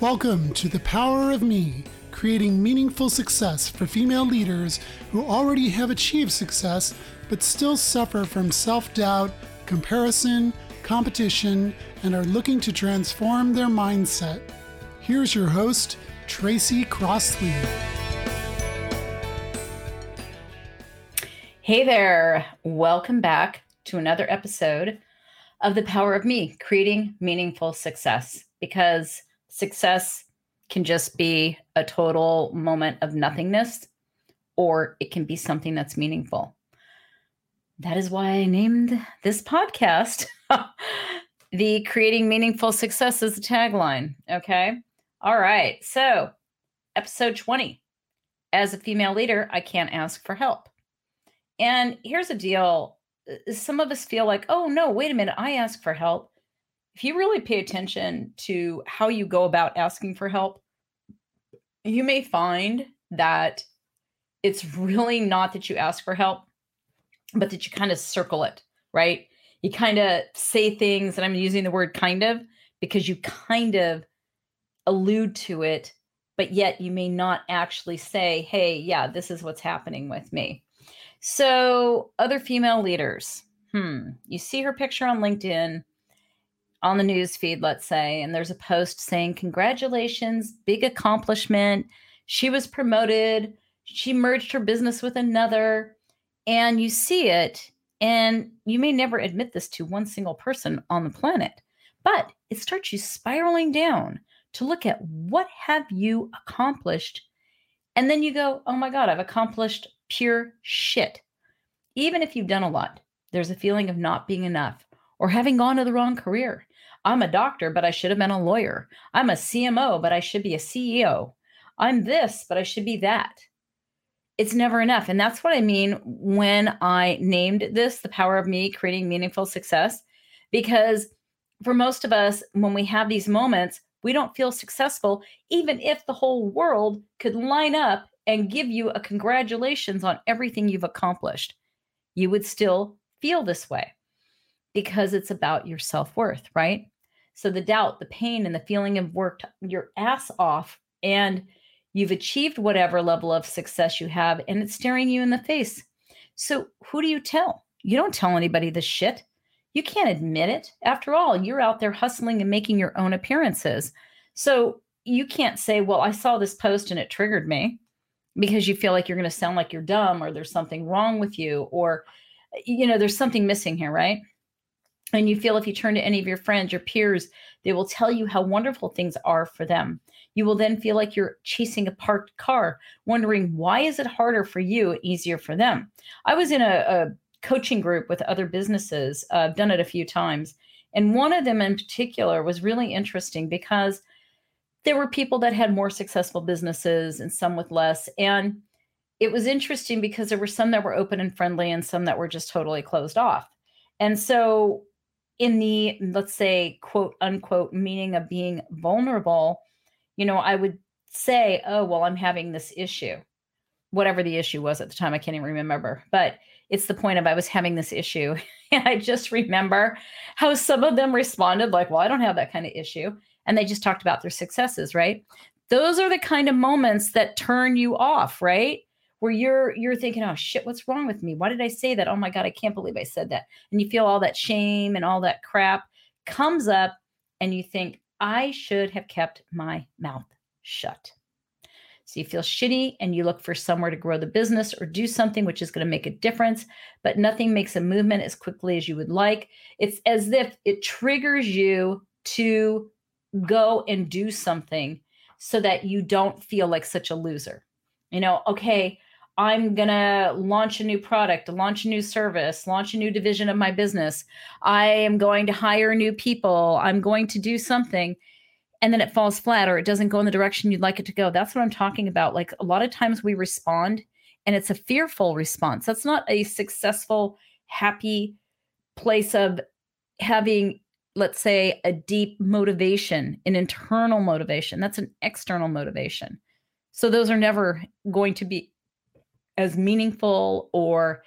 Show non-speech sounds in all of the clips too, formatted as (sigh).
Welcome to The Power of Me, creating meaningful success for female leaders who already have achieved success but still suffer from self doubt, comparison, competition, and are looking to transform their mindset. Here's your host, Tracy Crossley. Hey there, welcome back to another episode of The Power of Me, creating meaningful success. Because success can just be a total moment of nothingness, or it can be something that's meaningful. That is why I named this podcast (laughs) the Creating Meaningful Success is the tagline. Okay. All right. So, episode 20. As a female leader, I can't ask for help. And here's the deal uh, some of us feel like, oh, no, wait a minute, I ask for help. If you really pay attention to how you go about asking for help, you may find that it's really not that you ask for help, but that you kind of circle it, right? You kind of say things, and I'm using the word kind of because you kind of allude to it, but yet you may not actually say, hey, yeah, this is what's happening with me. So, other female leaders, hmm, you see her picture on LinkedIn on the news feed, let's say, and there's a post saying, Congratulations, big accomplishment. She was promoted. She merged her business with another. And you see it, and you may never admit this to one single person on the planet, but it starts you spiraling down to look at what have you accomplished. And then you go, oh my God, I've accomplished pure shit. Even if you've done a lot, there's a feeling of not being enough or having gone to the wrong career. I'm a doctor, but I should have been a lawyer. I'm a CMO, but I should be a CEO. I'm this, but I should be that. It's never enough. And that's what I mean when I named this The Power of Me Creating Meaningful Success. Because for most of us, when we have these moments, we don't feel successful, even if the whole world could line up and give you a congratulations on everything you've accomplished. You would still feel this way because it's about your self worth, right? So the doubt, the pain, and the feeling of worked your ass off, and you've achieved whatever level of success you have, and it's staring you in the face. So who do you tell? You don't tell anybody this shit. You can't admit it. After all, you're out there hustling and making your own appearances. So you can't say, Well, I saw this post and it triggered me because you feel like you're going to sound like you're dumb or there's something wrong with you or, you know, there's something missing here, right? And you feel if you turn to any of your friends, your peers, they will tell you how wonderful things are for them. You will then feel like you're chasing a parked car, wondering why is it harder for you, easier for them. I was in a, a coaching group with other businesses. Uh, I've done it a few times, and one of them in particular was really interesting because there were people that had more successful businesses and some with less, and it was interesting because there were some that were open and friendly and some that were just totally closed off. And so in the let's say quote unquote meaning of being vulnerable you know i would say oh well i'm having this issue. Whatever the issue was at the time i can't even remember. But it's the point of i was having this issue. (laughs) And i just remember how some of them responded like well i don't have that kind of issue. And they just talked about their successes right? Those are the kind of moments that turn you off right where you're you're thinking, oh shit, what's wrong with me? Why did I say that? Oh my God, I can't believe I said that. And you feel all that shame and all that crap comes up, and you think, I should have kept my mouth shut. So you feel shitty and you look for somewhere to grow the business or do something which is going to make a difference, but nothing makes a movement as quickly as you would like. It's as if it triggers you to go and do something so that you don't feel like such a loser. You know, okay, I'm going to launch a new product, launch a new service, launch a new division of my business. I am going to hire new people. I'm going to do something. And then it falls flat or it doesn't go in the direction you'd like it to go. That's what I'm talking about. Like a lot of times we respond and it's a fearful response. That's not a successful, happy place of having, let's say, a deep motivation, an internal motivation. That's an external motivation. So those are never going to be as meaningful or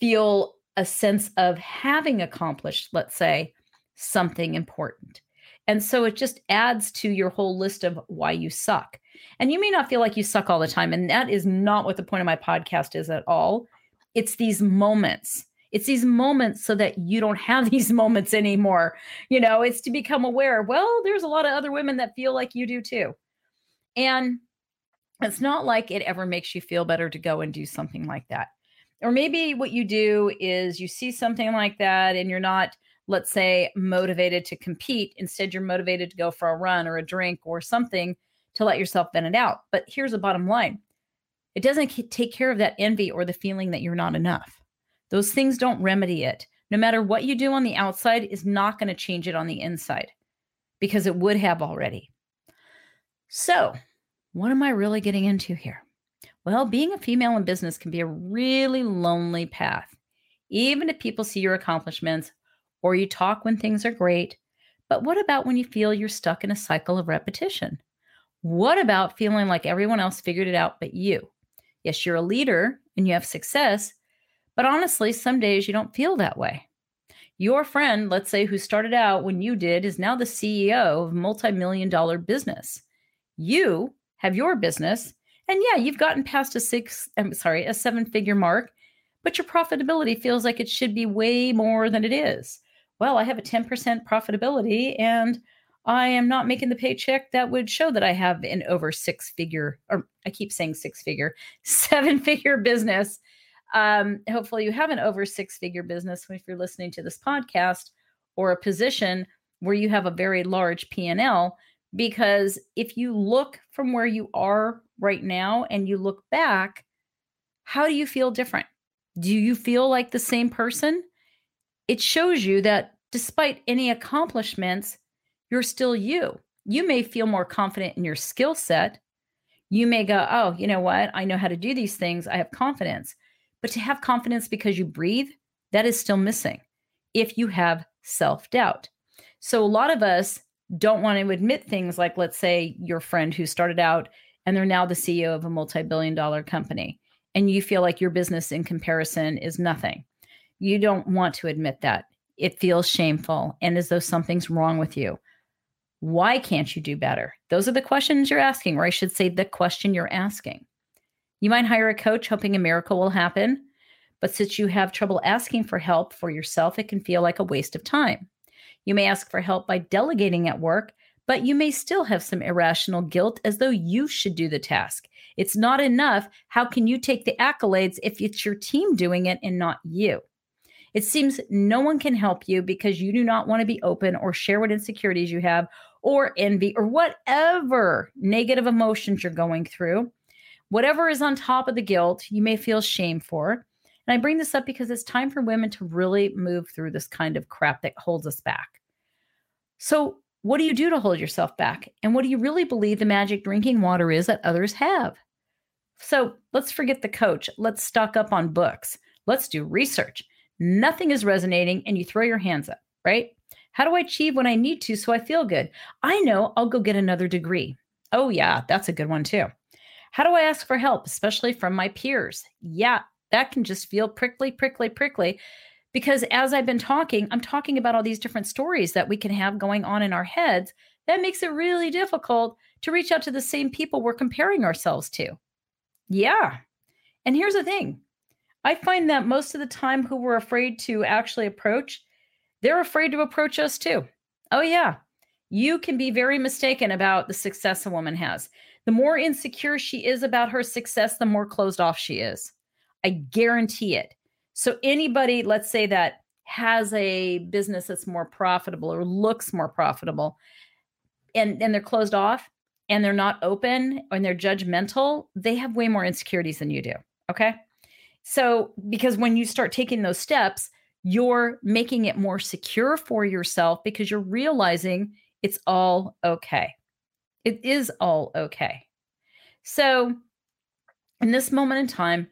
feel a sense of having accomplished, let's say, something important. And so it just adds to your whole list of why you suck. And you may not feel like you suck all the time. And that is not what the point of my podcast is at all. It's these moments. It's these moments so that you don't have (laughs) these moments anymore. You know, it's to become aware, well, there's a lot of other women that feel like you do too. And it's not like it ever makes you feel better to go and do something like that. Or maybe what you do is you see something like that and you're not, let's say, motivated to compete. Instead, you're motivated to go for a run or a drink or something to let yourself vent it out. But here's the bottom line it doesn't take care of that envy or the feeling that you're not enough. Those things don't remedy it. No matter what you do on the outside is not going to change it on the inside because it would have already. So, what am I really getting into here? Well, being a female in business can be a really lonely path, even if people see your accomplishments or you talk when things are great. But what about when you feel you're stuck in a cycle of repetition? What about feeling like everyone else figured it out but you? Yes, you're a leader and you have success, but honestly, some days you don't feel that way. Your friend, let's say, who started out when you did, is now the CEO of a multi million dollar business. You have your business. And yeah, you've gotten past a six, I'm sorry, a seven figure mark, but your profitability feels like it should be way more than it is. Well, I have a 10% profitability and I am not making the paycheck that would show that I have an over six figure, or I keep saying six figure, (laughs) seven figure business. Um, hopefully, you have an over six figure business if you're listening to this podcast or a position where you have a very large P&L because if you look from where you are right now and you look back, how do you feel different? Do you feel like the same person? It shows you that despite any accomplishments, you're still you. You may feel more confident in your skill set. You may go, oh, you know what? I know how to do these things. I have confidence. But to have confidence because you breathe, that is still missing if you have self doubt. So a lot of us don't want to admit things like, let's say, your friend who started out and they're now the CEO of a multi billion dollar company, and you feel like your business in comparison is nothing. You don't want to admit that. It feels shameful and as though something's wrong with you. Why can't you do better? Those are the questions you're asking, or I should say, the question you're asking. You might hire a coach hoping a miracle will happen, but since you have trouble asking for help for yourself, it can feel like a waste of time. You may ask for help by delegating at work, but you may still have some irrational guilt as though you should do the task. It's not enough. How can you take the accolades if it's your team doing it and not you? It seems no one can help you because you do not want to be open or share what insecurities you have or envy or whatever negative emotions you're going through. Whatever is on top of the guilt, you may feel shame for. And I bring this up because it's time for women to really move through this kind of crap that holds us back. So, what do you do to hold yourself back? And what do you really believe the magic drinking water is that others have? So, let's forget the coach. Let's stock up on books. Let's do research. Nothing is resonating, and you throw your hands up, right? How do I achieve when I need to so I feel good? I know I'll go get another degree. Oh, yeah, that's a good one too. How do I ask for help, especially from my peers? Yeah, that can just feel prickly, prickly, prickly. Because as I've been talking, I'm talking about all these different stories that we can have going on in our heads. That makes it really difficult to reach out to the same people we're comparing ourselves to. Yeah. And here's the thing I find that most of the time, who we're afraid to actually approach, they're afraid to approach us too. Oh, yeah. You can be very mistaken about the success a woman has. The more insecure she is about her success, the more closed off she is. I guarantee it. So, anybody, let's say, that has a business that's more profitable or looks more profitable and, and they're closed off and they're not open and they're judgmental, they have way more insecurities than you do. Okay. So, because when you start taking those steps, you're making it more secure for yourself because you're realizing it's all okay. It is all okay. So, in this moment in time,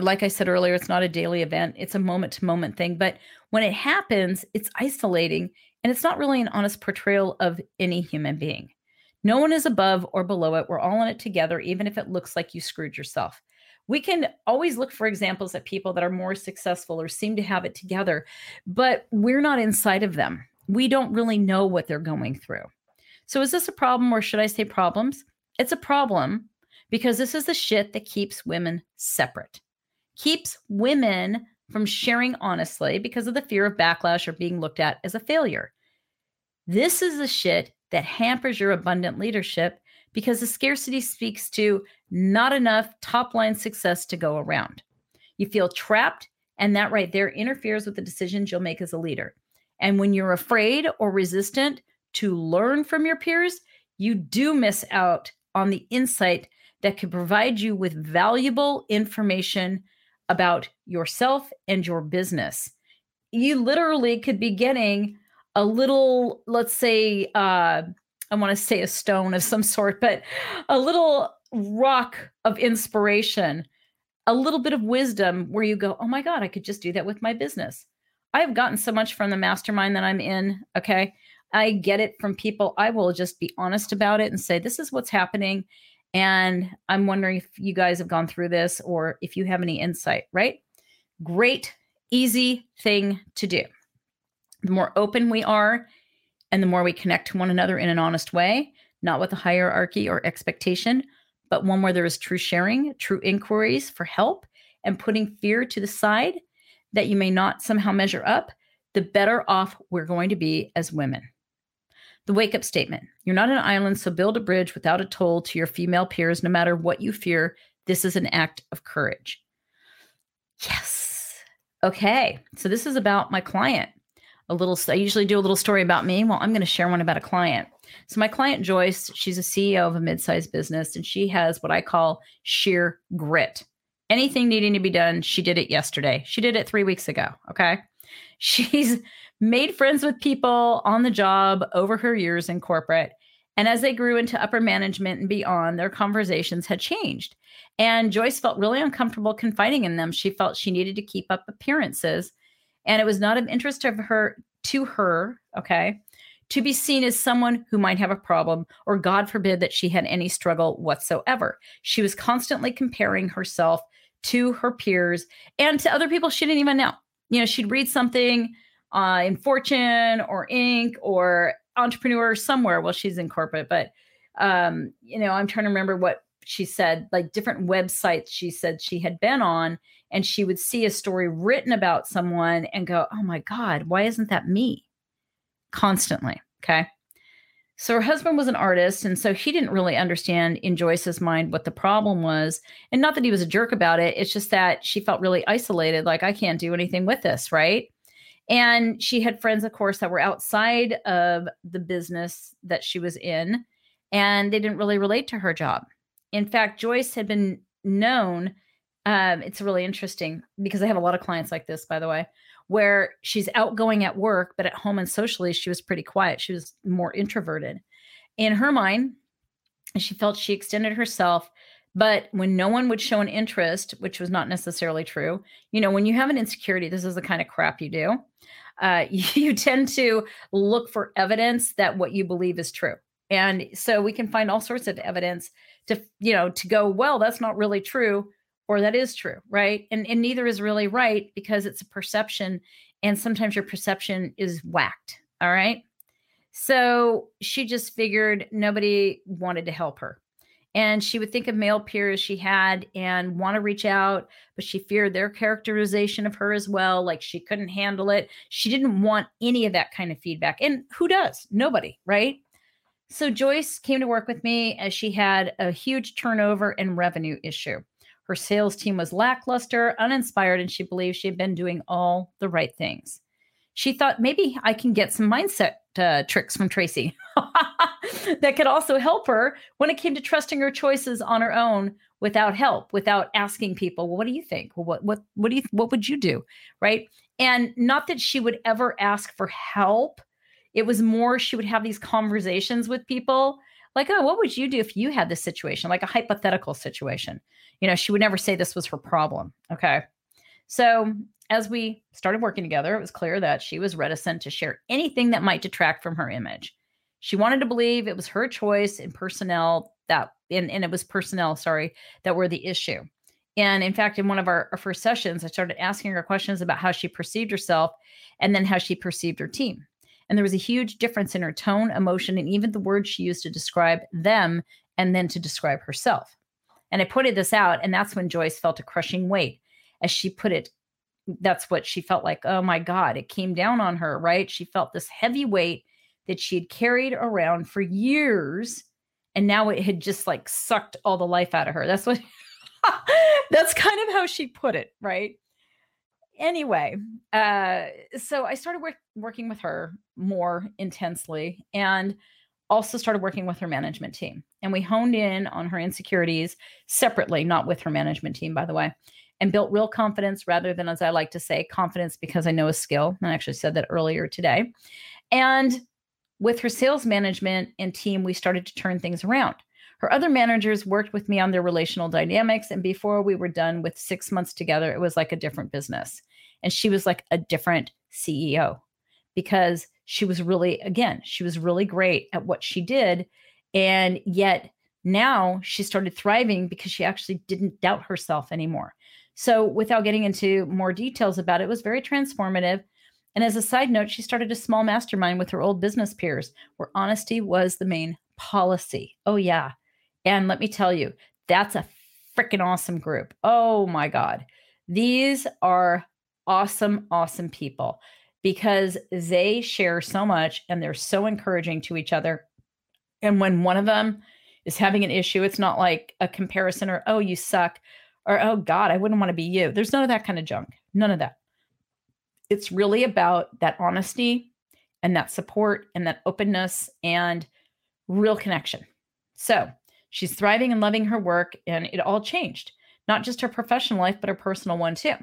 like I said earlier, it's not a daily event, it's a moment to moment thing. But when it happens, it's isolating and it's not really an honest portrayal of any human being. No one is above or below it. We're all in it together, even if it looks like you screwed yourself. We can always look for examples of people that are more successful or seem to have it together, but we're not inside of them. we don't really know what they're going through. So, is this a problem or should I say problems? It's a problem because this is the shit that keeps women separate, keeps women from sharing honestly because of the fear of backlash or being looked at as a failure. This is the shit that hampers your abundant leadership because the scarcity speaks to not enough top line success to go around. You feel trapped, and that right there interferes with the decisions you'll make as a leader. And when you're afraid or resistant to learn from your peers, you do miss out on the insight that could provide you with valuable information about yourself and your business. You literally could be getting a little, let's say, uh, I want to say a stone of some (laughs) sort, but a little rock of inspiration, a little bit of wisdom where you go, oh my God, I could just do that with my business. I've gotten so much from the mastermind that I'm in. Okay. I get it from people. I will just be honest about it and say, this is what's happening. And I'm wondering if you guys have gone through this or if you have any insight, right? Great, easy thing to do. The more open we are and the more we connect to one another in an honest way, not with a hierarchy or expectation, but one where there is true sharing, true inquiries for help, and putting fear to the side that you may not somehow measure up, the better off we're going to be as women. The wake up statement You're not an island, so build a bridge without a toll to your female peers, no matter what you fear. This is an act of courage. Yes. Okay. So this is about my client. A little, I usually do a little story about me. Well, I'm going to share one about a client. So, my client Joyce, she's a CEO of a mid sized business, and she has what I call sheer grit. Anything needing to be done, she did it yesterday. She did it three weeks ago. Okay. (laughs) She's made friends with people on the job over her years in corporate. And as they grew into upper management and beyond, their conversations had changed. And Joyce felt really uncomfortable confiding in them. She felt she needed to keep up appearances. And it was not of interest of her to her, okay, to be seen as someone who might have a problem, or God forbid that she had any struggle whatsoever. She was constantly comparing herself to her peers and to other people she didn't even know. You know, she'd read something uh, in Fortune or Inc. or Entrepreneur somewhere. Well, she's in corporate, but um, you know, I'm trying to remember what she said, like different websites she said she had been on, and she would see a story written about someone and go, Oh my God, why isn't that me? Constantly. Okay. So her husband was an artist, and so he didn't really understand in Joyce's mind what the problem was. And not that he was a jerk about it, it's just that she felt really isolated, like, I can't do anything with this, right? And she had friends, of course, that were outside of the business that she was in, and they didn't really relate to her job. In fact, Joyce had been known. Um, it's really interesting because I have a lot of clients like this, by the way, where she's outgoing at work, but at home and socially, she was pretty quiet. She was more introverted. In her mind, she felt she extended herself but when no one would show an interest, which was not necessarily true, you know, when you have an insecurity, this is the kind of crap you do. Uh, (laughs) you tend to look for evidence that what you believe is true. And so we can find all sorts of evidence to, you know, to go, well, that's not really true, or that is true, right? And, and neither is really right because it's a perception. And sometimes your perception is whacked. All right. So she just figured nobody wanted to help her and she would think of male peers she had and want to reach out but she feared their characterization of her as well like she couldn't handle it. She didn't want any of that kind of feedback and who does? Nobody right? So joyce came to work with me as she had a huge turnover and revenue issue. Her sales team was lackluster uninspired and she believed she had been doing all the right things. She thought maybe i can get some mindset uh, tricks from tracy (laughs) that could also help her when it came to trusting her choices on her own without help, without asking people, well, what do you think? Well, what what what do you what would you do? Right. And not that she would ever ask for help. It was more she would have these conversations with people like, oh, what would you do if you had this situation, like a hypothetical situation? You know, she would never say this was her problem. Okay. So as we started working together, it was clear that she was reticent to share anything that might detract from her image. She wanted to believe it was her choice and personnel that, and, and it was personnel, sorry, that were the issue. And in fact, in one of our, our first sessions, I started asking her questions about how she perceived herself and then how she perceived her team. And there was a huge difference in her tone, emotion, and even the words she used to describe them and then to describe herself. And I pointed this out, and that's when Joyce felt a crushing weight. As she put it, that's what she felt like. Oh my God, it came down on her, right? She felt this heavy weight that she had carried around for years. And now it had just like sucked all the life out of her. That's what, (laughs) that's kind of how she put it, right? Anyway, uh, so I started work, working with her more intensely and also started working with her management team. And we honed in on her insecurities separately, not with her management team, by the way and built real confidence rather than, as I like to say, confidence because I know a skill. And I actually said that earlier today. And with her sales management and team, we started to turn things around. Her other managers worked with me on their relational dynamics. And before we were done with six months together, it was like a different business. And she was like a different CEO because she was really, again, she was really great at what she did. And yet now she started thriving because she actually didn't doubt herself anymore. So, without getting into more details about it, it was very transformative. And as a side note, she started a small mastermind with her old business peers where honesty was the main policy. Oh, yeah. And let me tell you, that's a freaking awesome group. Oh, my God. These are awesome, awesome people because they share so much and they're so encouraging to each other. And when one of them is having an issue, it's not like a comparison or, oh, you suck or oh god i wouldn't want to be you. There's none of that kind of junk. None of that. It's really about that honesty and that support and that openness and real connection. So she's thriving and loving her work and it all changed. Not just her professional life but her personal one too.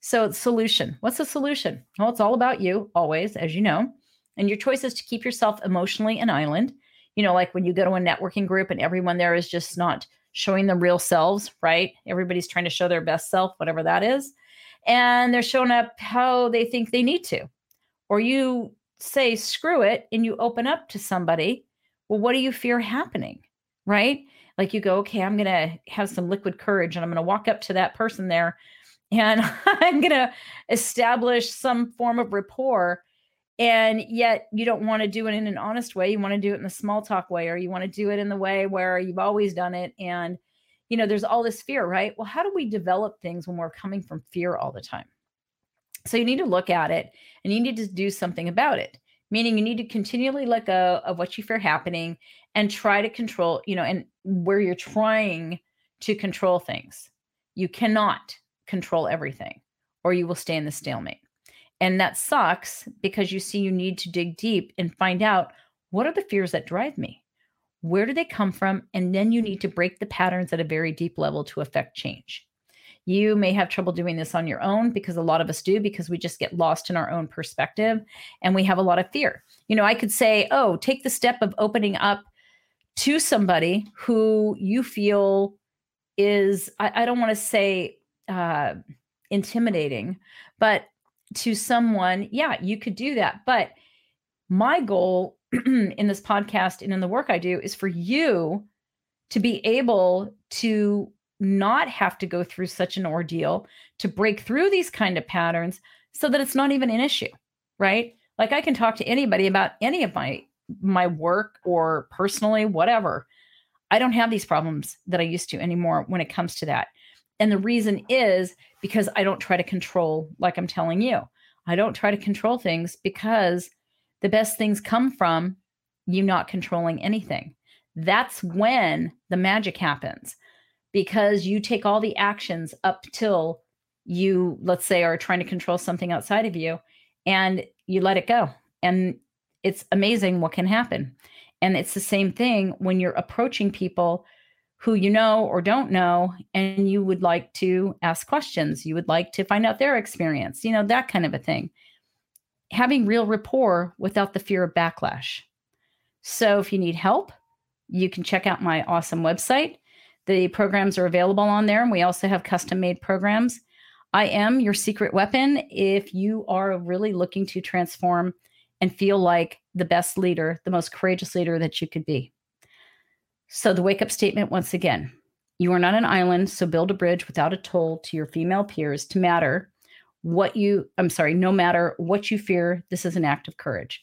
So solution. What's the solution? Well it's all about you always as you know and your choice is to keep yourself emotionally an island. You know like when you go to a networking group and everyone there is just not showing the real selves, right? Everybody's trying to show their best self, whatever that is. And they're showing up how they think they need to. Or you say, screw it, and you open up to somebody. Well, what do you fear happening? Right? Like you go, okay, I'm going to have some liquid courage and I'm going to walk up to that person there and (laughs) I'm going to establish some form of rapport and yet you don't want to do it in an honest way you want to do it in a small talk way or you want to do it in the way where you've always done it and you know there's all this fear right? Well how do we develop things when we're coming from fear all the time? So you need to look at it and you need to do something about it meaning you need to continually let go of what you fear happening and try to control you know and where you're trying to control things. You cannot control everything or you will stay in the stalemate and that sucks because you see, you need to dig deep and find out what are the fears that drive me? Where do they come from? And then you need to break the patterns at a very deep level to affect change. You may have trouble doing this on your own because a lot of us do, because we just get lost in our own perspective and we have a lot of fear. You know, I could say, oh, take the step of opening up to somebody who you feel is, I, I don't want to say uh, intimidating, but to someone, yeah, you could do that. But my goal (clears throat) in this podcast and in the work I do is for you to be able to not have to go through such an ordeal to break through these kind of patterns so that it's not even an issue, right? Like I can talk to anybody about any of my my work or personally whatever. I don't have these problems that I used to anymore when it comes to that. And the reason is because I don't try to control, like I'm telling you. I don't try to control things because the best things come from you not controlling anything. That's when the magic happens because you take all the actions up till you, let's say, are trying to control something outside of you and you let it go. And it's amazing what can happen. And it's the same thing when you're approaching people who you know or don't know and you would like to ask questions. You would like to find out their experience you know that kind of a thing. Having real rapport without the fear of backlash. So if you need help you can check out my awesome website. The programs are available on there and we also have custom made programs. I am your secret weapon if you are really looking to transform and feel like the best leader the most courageous leader that you could be so, the wake up statement once again you are not an island, so build a bridge without a toll to your female peers to matter what you, I'm sorry, no matter what you fear, this is an act of courage.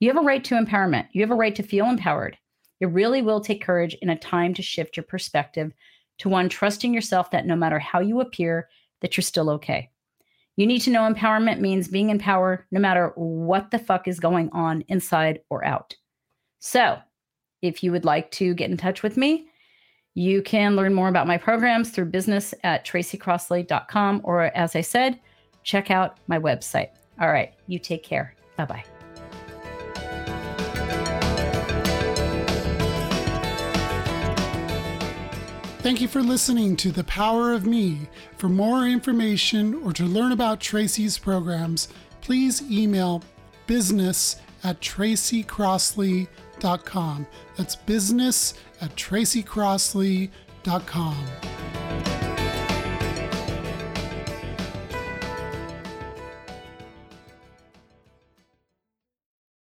You have a right to empowerment. You have a right to feel empowered. It really will take courage in a time to shift your perspective to one trusting yourself that no matter how you appear, that you're still okay. You need to know empowerment means being in power no matter what the fuck is going on inside or out. So, if you would like to get in touch with me, you can learn more about my programs through business at tracycrossley.com or, as I said, check out my website. All right, you take care. Bye bye. Thank you for listening to The Power of Me. For more information or to learn about Tracy's programs, please email business at tracycrossley.com. That's business at tracycrossley.com.